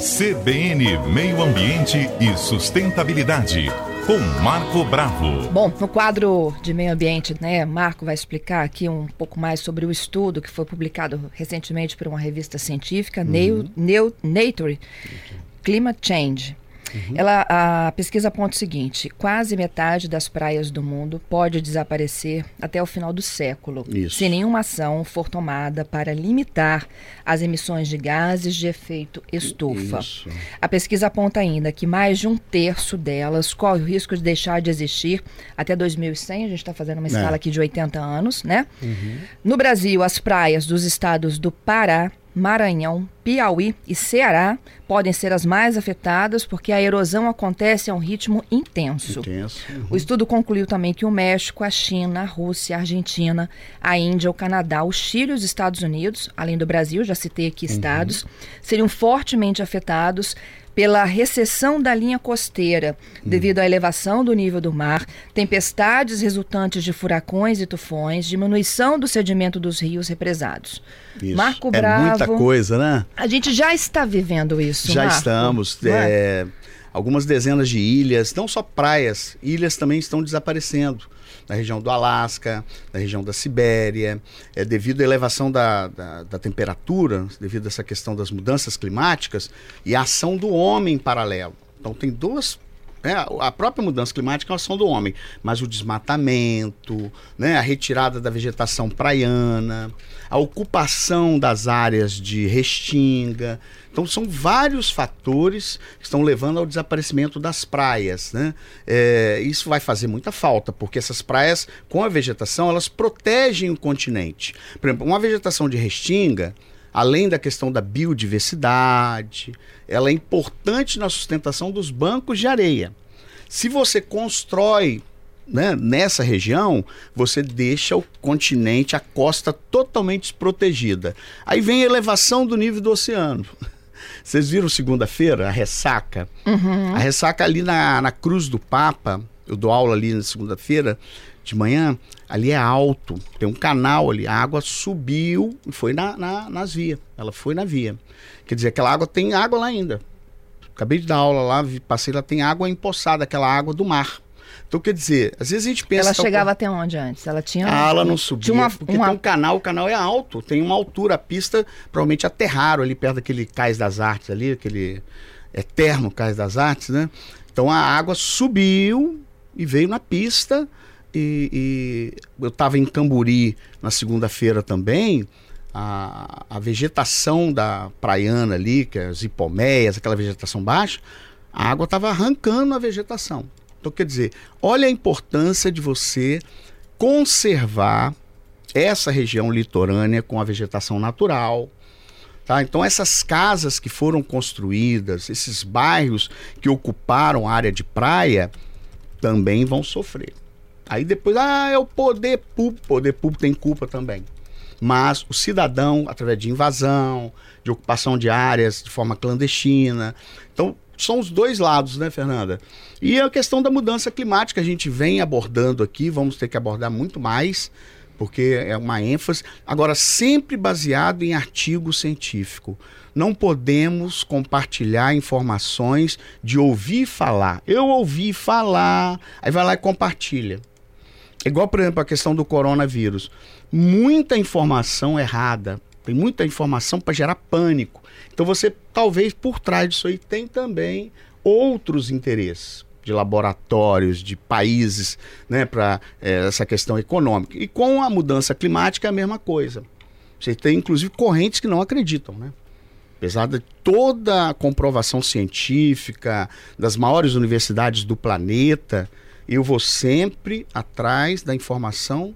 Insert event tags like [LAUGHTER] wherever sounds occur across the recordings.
CBN Meio Ambiente e Sustentabilidade, com Marco Bravo. Bom, no quadro de meio ambiente, né, Marco vai explicar aqui um pouco mais sobre o estudo que foi publicado recentemente por uma revista científica, uhum. Nature Climate Change. Uhum. Ela, a pesquisa aponta o seguinte: quase metade das praias do mundo pode desaparecer até o final do século, Isso. se nenhuma ação for tomada para limitar as emissões de gases de efeito estufa. Isso. A pesquisa aponta ainda que mais de um terço delas corre o risco de deixar de existir até 2100. A gente está fazendo uma é. escala aqui de 80 anos, né? Uhum. No Brasil, as praias dos estados do Pará, Maranhão, Piauí e Ceará podem ser as mais afetadas porque a erosão acontece a um ritmo intenso. intenso. Uhum. O estudo concluiu também que o México, a China, a Rússia, a Argentina, a Índia, o Canadá, o Chile e os Estados Unidos, além do Brasil, já citei aqui uhum. estados, seriam fortemente afetados pela recessão da linha costeira, hum. devido à elevação do nível do mar, tempestades resultantes de furacões e tufões, diminuição do sedimento dos rios represados. Isso. Marco Bravo. É muita coisa, né? A gente já está vivendo isso. Já Marco, estamos. É? é, algumas dezenas de ilhas, não só praias, ilhas também estão desaparecendo na região do Alasca, na região da Sibéria, é, devido à elevação da, da, da, temperatura, devido a essa questão das mudanças climáticas e a ação do homem em paralelo. Então tem duas é, a própria mudança climática é uma ação do homem, mas o desmatamento, né, a retirada da vegetação praiana, a ocupação das áreas de restinga. Então, são vários fatores que estão levando ao desaparecimento das praias. Né? É, isso vai fazer muita falta, porque essas praias, com a vegetação, elas protegem o continente. Por exemplo, uma vegetação de restinga além da questão da biodiversidade, ela é importante na sustentação dos bancos de areia. Se você constrói né, nessa região, você deixa o continente, a costa totalmente desprotegida. Aí vem a elevação do nível do oceano. [LAUGHS] Vocês viram segunda-feira, a ressaca? Uhum. A ressaca ali na, na Cruz do Papa, eu dou aula ali na segunda-feira, de manhã, ali é alto, tem um canal ali, a água subiu e foi na, na, nas vias, ela foi na via. Quer dizer, aquela água tem água lá ainda. Acabei de dar aula lá, passei lá, tem água empoçada, aquela água do mar. Então, quer dizer, às vezes a gente pensa. Ela chegava até onde antes? Ela tinha. Ah, ela não subia. Tinha uma, porque uma... tem um canal, o canal é alto, tem uma altura. A pista provavelmente aterraram ali perto daquele Cais das Artes ali, aquele eterno Cais das Artes, né? Então a água subiu e veio na pista e, e eu estava em Camburi na segunda-feira também. A, a, vegetação da praiana ali, que é as hipomeias, aquela vegetação baixa, a água estava arrancando a vegetação. Então, quer dizer, olha a importância de você conservar essa região litorânea com a vegetação natural. Tá? Então, essas casas que foram construídas, esses bairros que ocuparam a área de praia, também vão sofrer. Aí depois, ah, é o poder público. O poder público tem culpa também. Mas o cidadão, através de invasão, de ocupação de áreas de forma clandestina. Então, são os dois lados, né, Fernanda? E a questão da mudança climática, a gente vem abordando aqui, vamos ter que abordar muito mais, porque é uma ênfase. Agora, sempre baseado em artigo científico. Não podemos compartilhar informações de ouvir falar. Eu ouvi falar, aí vai lá e compartilha. Igual, por exemplo, a questão do coronavírus. Muita informação errada, tem muita informação para gerar pânico. Então você, talvez por trás disso aí, tem também outros interesses de laboratórios, de países, né, para é, essa questão econômica. E com a mudança climática é a mesma coisa. Você tem, inclusive, correntes que não acreditam, né? Apesar de toda a comprovação científica das maiores universidades do planeta, eu vou sempre atrás da informação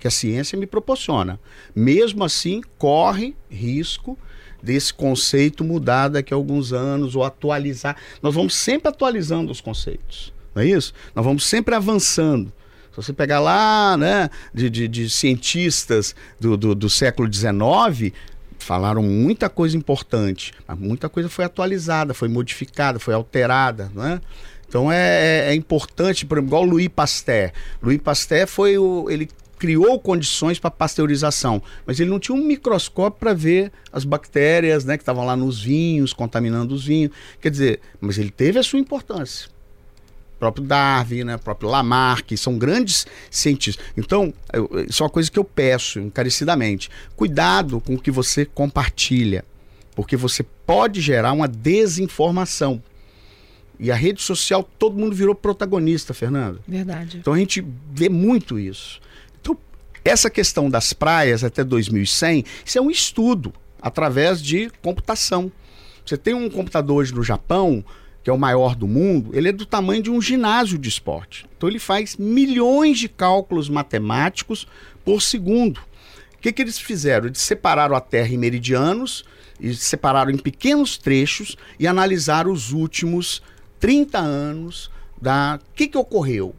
que a ciência me proporciona. Mesmo assim, corre risco desse conceito mudar daqui a alguns anos ou atualizar. Nós vamos sempre atualizando os conceitos, não é isso? Nós vamos sempre avançando. Se você pegar lá, né, de, de, de cientistas do, do, do século XIX, falaram muita coisa importante, mas muita coisa foi atualizada, foi modificada, foi alterada, não é? Então é, é, é importante, por exemplo, igual o Louis Pasteur. Louis Pasteur foi o. ele criou condições para pasteurização, mas ele não tinha um microscópio para ver as bactérias né, que estavam lá nos vinhos, contaminando os vinhos. Quer dizer, mas ele teve a sua importância. O próprio Darwin, né, o próprio Lamarck, são grandes cientistas. Então, eu, isso é uma coisa que eu peço encarecidamente. Cuidado com o que você compartilha, porque você pode gerar uma desinformação. E a rede social, todo mundo virou protagonista, Fernanda. Verdade. Então a gente vê muito isso. Então, essa questão das praias até 2100, isso é um estudo através de computação. Você tem um computador hoje no Japão, que é o maior do mundo, ele é do tamanho de um ginásio de esporte. Então ele faz milhões de cálculos matemáticos por segundo. O que, que eles fizeram? Eles separaram a Terra em meridianos, e separaram em pequenos trechos e analisaram os últimos 30 anos da que, que ocorreu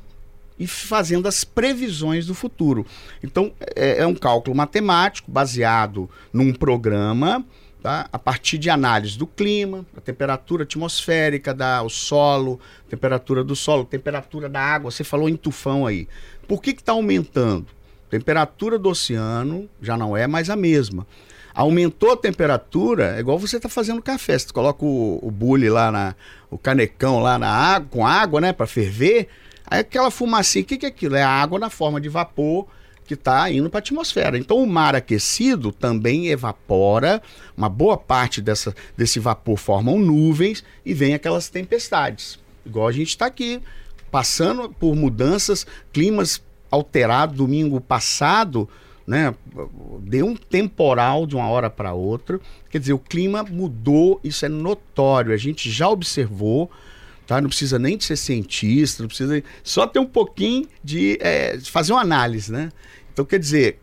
e fazendo as previsões do futuro. Então, é, é um cálculo matemático baseado num programa Tá? a partir de análise do clima, da temperatura atmosférica, da, o solo, temperatura do solo, temperatura da água. Você falou em tufão aí. Por que está aumentando? Temperatura do oceano já não é mais a mesma. Aumentou a temperatura, é igual você está fazendo café. Você coloca o, o bule lá, na, o canecão lá na água, com água, né, para ferver. Aí aquela fumacinha, o que, que é aquilo? É água na forma de vapor que está indo para a atmosfera. Então o mar aquecido também evapora, uma boa parte dessa, desse vapor formam nuvens e vem aquelas tempestades. Igual a gente está aqui, passando por mudanças, climas alterados domingo passado né? Deu um temporal de uma hora para outra. Quer dizer, o clima mudou, isso é notório. A gente já observou, tá? Não precisa nem de ser cientista, não precisa só ter um pouquinho de, é, fazer uma análise, né? Então, quer dizer,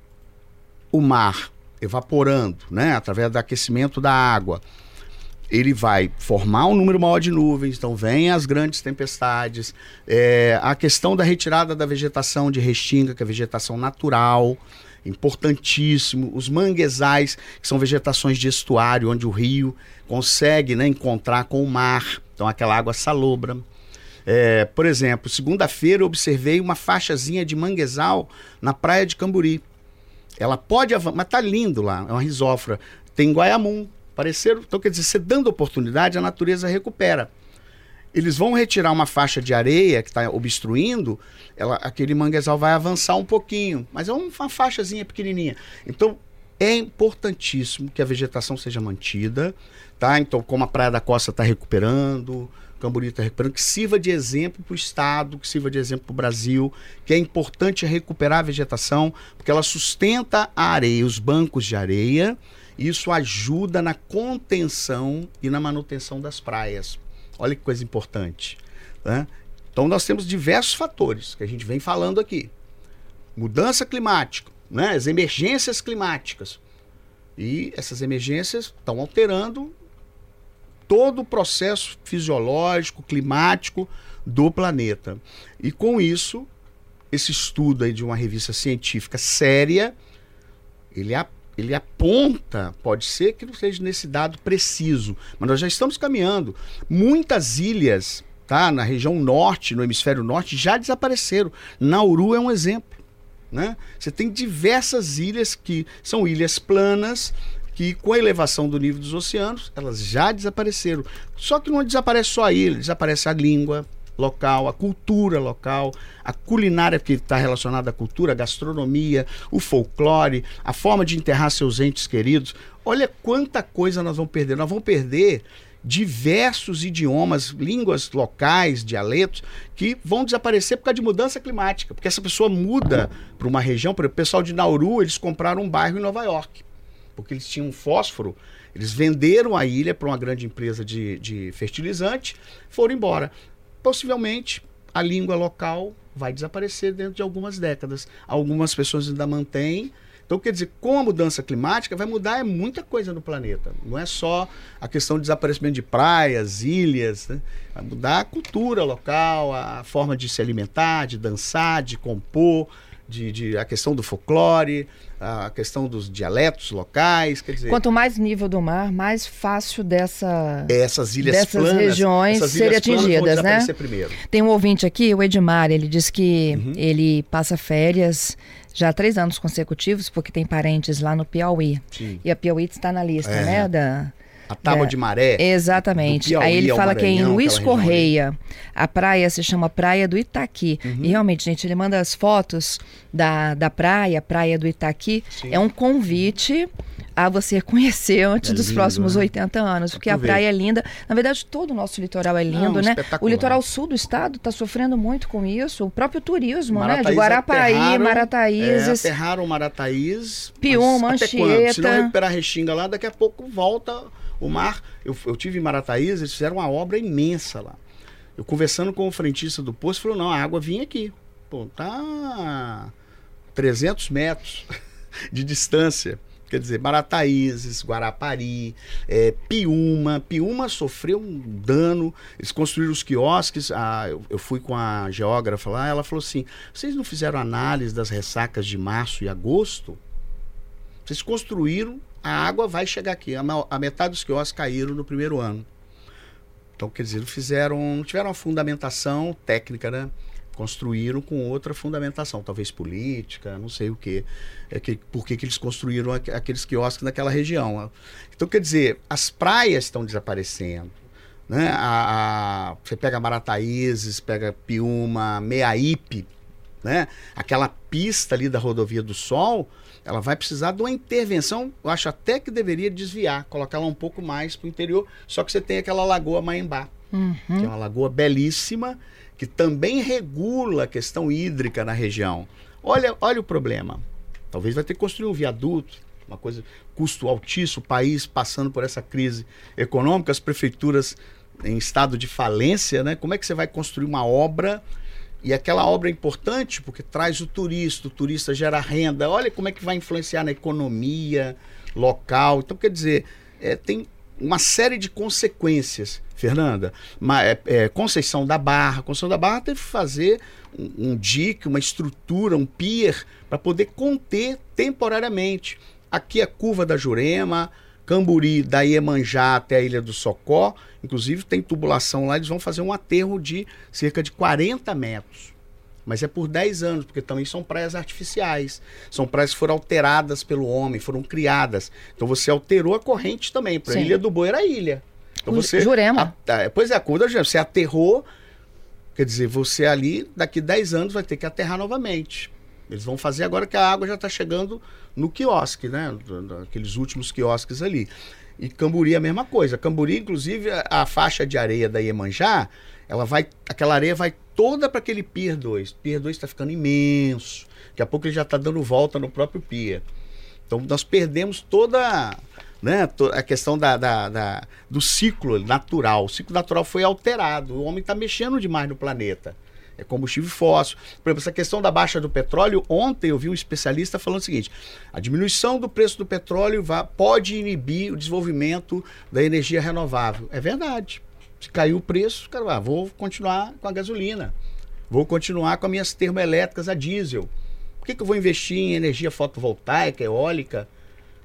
o mar evaporando, né? Através do aquecimento da água ele vai formar um número maior de nuvens, então vem as grandes tempestades, é, a questão da retirada da vegetação de restinga, que é vegetação natural, importantíssimo. Os manguezais, que são vegetações de estuário, onde o rio consegue né, encontrar com o mar. Então, aquela água salobra. É, por exemplo, segunda-feira eu observei uma faixazinha de manguezal na praia de Camburi. Ela pode avançar, mas tá lindo lá, é uma risófora. Tem Guaiamum, pareceram. Então, quer dizer, você dando oportunidade, a natureza recupera eles vão retirar uma faixa de areia que está obstruindo, ela, aquele manguezal vai avançar um pouquinho, mas é uma faixazinha pequenininha. Então é importantíssimo que a vegetação seja mantida, tá? Então como a Praia da Costa está recuperando, Camburi está recuperando, que sirva de exemplo para o Estado, que sirva de exemplo para o Brasil, que é importante recuperar a vegetação, porque ela sustenta a areia, os bancos de areia, e isso ajuda na contenção e na manutenção das praias. Olha que coisa importante. Né? Então nós temos diversos fatores que a gente vem falando aqui. Mudança climática, né? as emergências climáticas. E essas emergências estão alterando todo o processo fisiológico, climático do planeta. E com isso, esse estudo aí de uma revista científica séria, ele aponta ele aponta, pode ser que não seja nesse dado preciso, mas nós já estamos caminhando. Muitas ilhas, tá, na região norte, no hemisfério norte, já desapareceram. Nauru é um exemplo. Né? Você tem diversas ilhas que são ilhas planas, que com a elevação do nível dos oceanos, elas já desapareceram. Só que não desaparece só a ilha, desaparece a língua, local, a cultura local, a culinária que está relacionada à cultura, a gastronomia, o folclore, a forma de enterrar seus entes queridos. Olha quanta coisa nós vamos perder. Nós vamos perder diversos idiomas, línguas locais, dialetos, que vão desaparecer por causa de mudança climática. Porque essa pessoa muda para uma região, por exemplo, o pessoal de Nauru, eles compraram um bairro em Nova York, porque eles tinham fósforo. Eles venderam a ilha para uma grande empresa de, de fertilizante, foram embora possivelmente a língua local vai desaparecer dentro de algumas décadas. Algumas pessoas ainda mantêm. Então, quer dizer, com a mudança climática, vai mudar é muita coisa no planeta. Não é só a questão de desaparecimento de praias, ilhas. Né? Vai mudar a cultura local, a forma de se alimentar, de dançar, de compor, de, de, a questão do folclore, a questão dos dialetos locais, quer dizer... Quanto mais nível do mar, mais fácil dessa, essas ilhas dessas planas, regiões essas serem atingidas, né? Primeiro. Tem um ouvinte aqui, o Edmar, ele diz que uhum. ele passa férias já há três anos consecutivos, porque tem parentes lá no Piauí. Sim. E a Piauí está na lista, é. né? Da, a tábua é, de maré. Exatamente. Aí ele fala que é em Luiz Correia. A praia se chama Praia do Itaqui. Uhum. E realmente, gente, ele manda as fotos da, da praia, Praia do Itaqui. Sim. É um convite a você conhecer antes é dos lindo, próximos né? 80 anos, porque a praia é linda. Na verdade, todo o nosso litoral é lindo, Não, né? O litoral sul do estado está sofrendo muito com isso. O próprio turismo, Marataízes né? De aterraram, Marataízes. É, aterraram Marataízes. Piuma, Anchieta. Se não recuperar a Restinga lá, daqui a pouco volta o mar. Eu, eu tive em Marataízes, eles fizeram uma obra imensa lá. Eu conversando com o frentista do posto, falou: não, a água vinha aqui. Pô, tá 300 metros [LAUGHS] de distância. Quer dizer, Marataízes, Guarapari, é, Piúma. Piúma sofreu um dano. Eles construíram os quiosques. Ah, eu, eu, fui com a geógrafa lá. Ela falou assim: vocês não fizeram análise das ressacas de março e agosto? Vocês construíram, a água vai chegar aqui. A, a metade dos quiosques caíram no primeiro ano. Então, quer dizer, fizeram, tiveram uma fundamentação técnica, né? construíram com outra fundamentação, talvez política, não sei o quê. É que, por que, que eles construíram aqueles quiosques naquela região. Então, quer dizer, as praias estão desaparecendo. Né? A, a, você pega Marataízes, pega Piúma, Meaípe, né? aquela pista ali da rodovia do Sol, ela vai precisar de uma intervenção, eu acho até que deveria desviar, colocar ela um pouco mais para o interior, só que você tem aquela lagoa Maimbá, uhum. que é uma lagoa belíssima, que também regula a questão hídrica na região. Olha, olha o problema. Talvez vai ter que construir um viaduto, uma coisa, custo altíssimo, o país passando por essa crise econômica, as prefeituras em estado de falência, né? Como é que você vai construir uma obra e aquela obra é importante porque traz o turista, o turista gera renda. Olha como é que vai influenciar na economia local. Então, quer dizer, é, tem uma série de consequências, Fernanda. Uma, é, é, Conceição da Barra. Conceição da Barra teve que fazer um, um dique, uma estrutura, um pier, para poder conter temporariamente. Aqui a curva da Jurema, Camburi, da Iemanjá até a Ilha do Socó. Inclusive tem tubulação lá, eles vão fazer um aterro de cerca de 40 metros. Mas é por 10 anos, porque também são praias artificiais. São praias que foram alteradas pelo homem, foram criadas. Então você alterou a corrente também. Para a Ilha do Boi era ilha. Então você, Jurema. A, a, pois é, a curva você aterrou. Quer dizer, você ali, daqui 10 anos, vai ter que aterrar novamente. Eles vão fazer agora que a água já está chegando no quiosque, né? Aqueles últimos quiosques ali. E Camburi a mesma coisa. Camburi, inclusive, a, a faixa de areia da Iemanjá, ela vai, aquela areia vai toda para aquele Pier 2. Pier 2 está ficando imenso. Daqui a pouco ele já está dando volta no próprio Pier. Então nós perdemos toda né, a questão da, da, da, do ciclo natural. O ciclo natural foi alterado. O homem está mexendo demais no planeta. É combustível fóssil. Por exemplo, essa questão da baixa do petróleo, ontem eu vi um especialista falando o seguinte: a diminuição do preço do petróleo vai, pode inibir o desenvolvimento da energia renovável. É verdade. Se caiu o preço, cara, ah, vou continuar com a gasolina. Vou continuar com as minhas termoelétricas a diesel. Por que, que eu vou investir em energia fotovoltaica, eólica?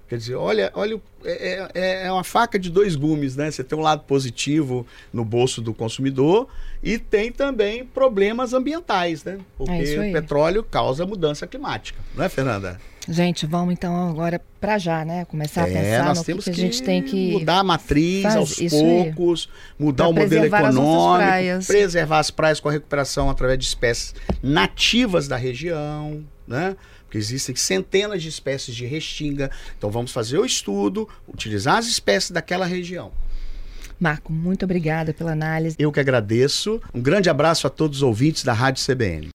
Quer dizer, olha, olha é, é, é, uma faca de dois gumes, né? Você tem um lado positivo no bolso do consumidor e tem também problemas ambientais, né? Porque é o petróleo causa mudança climática, não é, Fernanda? Gente, vamos então agora para já, né? Começar a é, pensar nós no temos que, que, a gente tem que mudar a matriz faz, aos poucos, mudar o modelo econômico, as preservar as praias com a recuperação através de espécies nativas da região, né? Porque existem centenas de espécies de restinga. Então vamos fazer o estudo, utilizar as espécies daquela região. Marco, muito obrigada pela análise. Eu que agradeço. Um grande abraço a todos os ouvintes da Rádio CBN.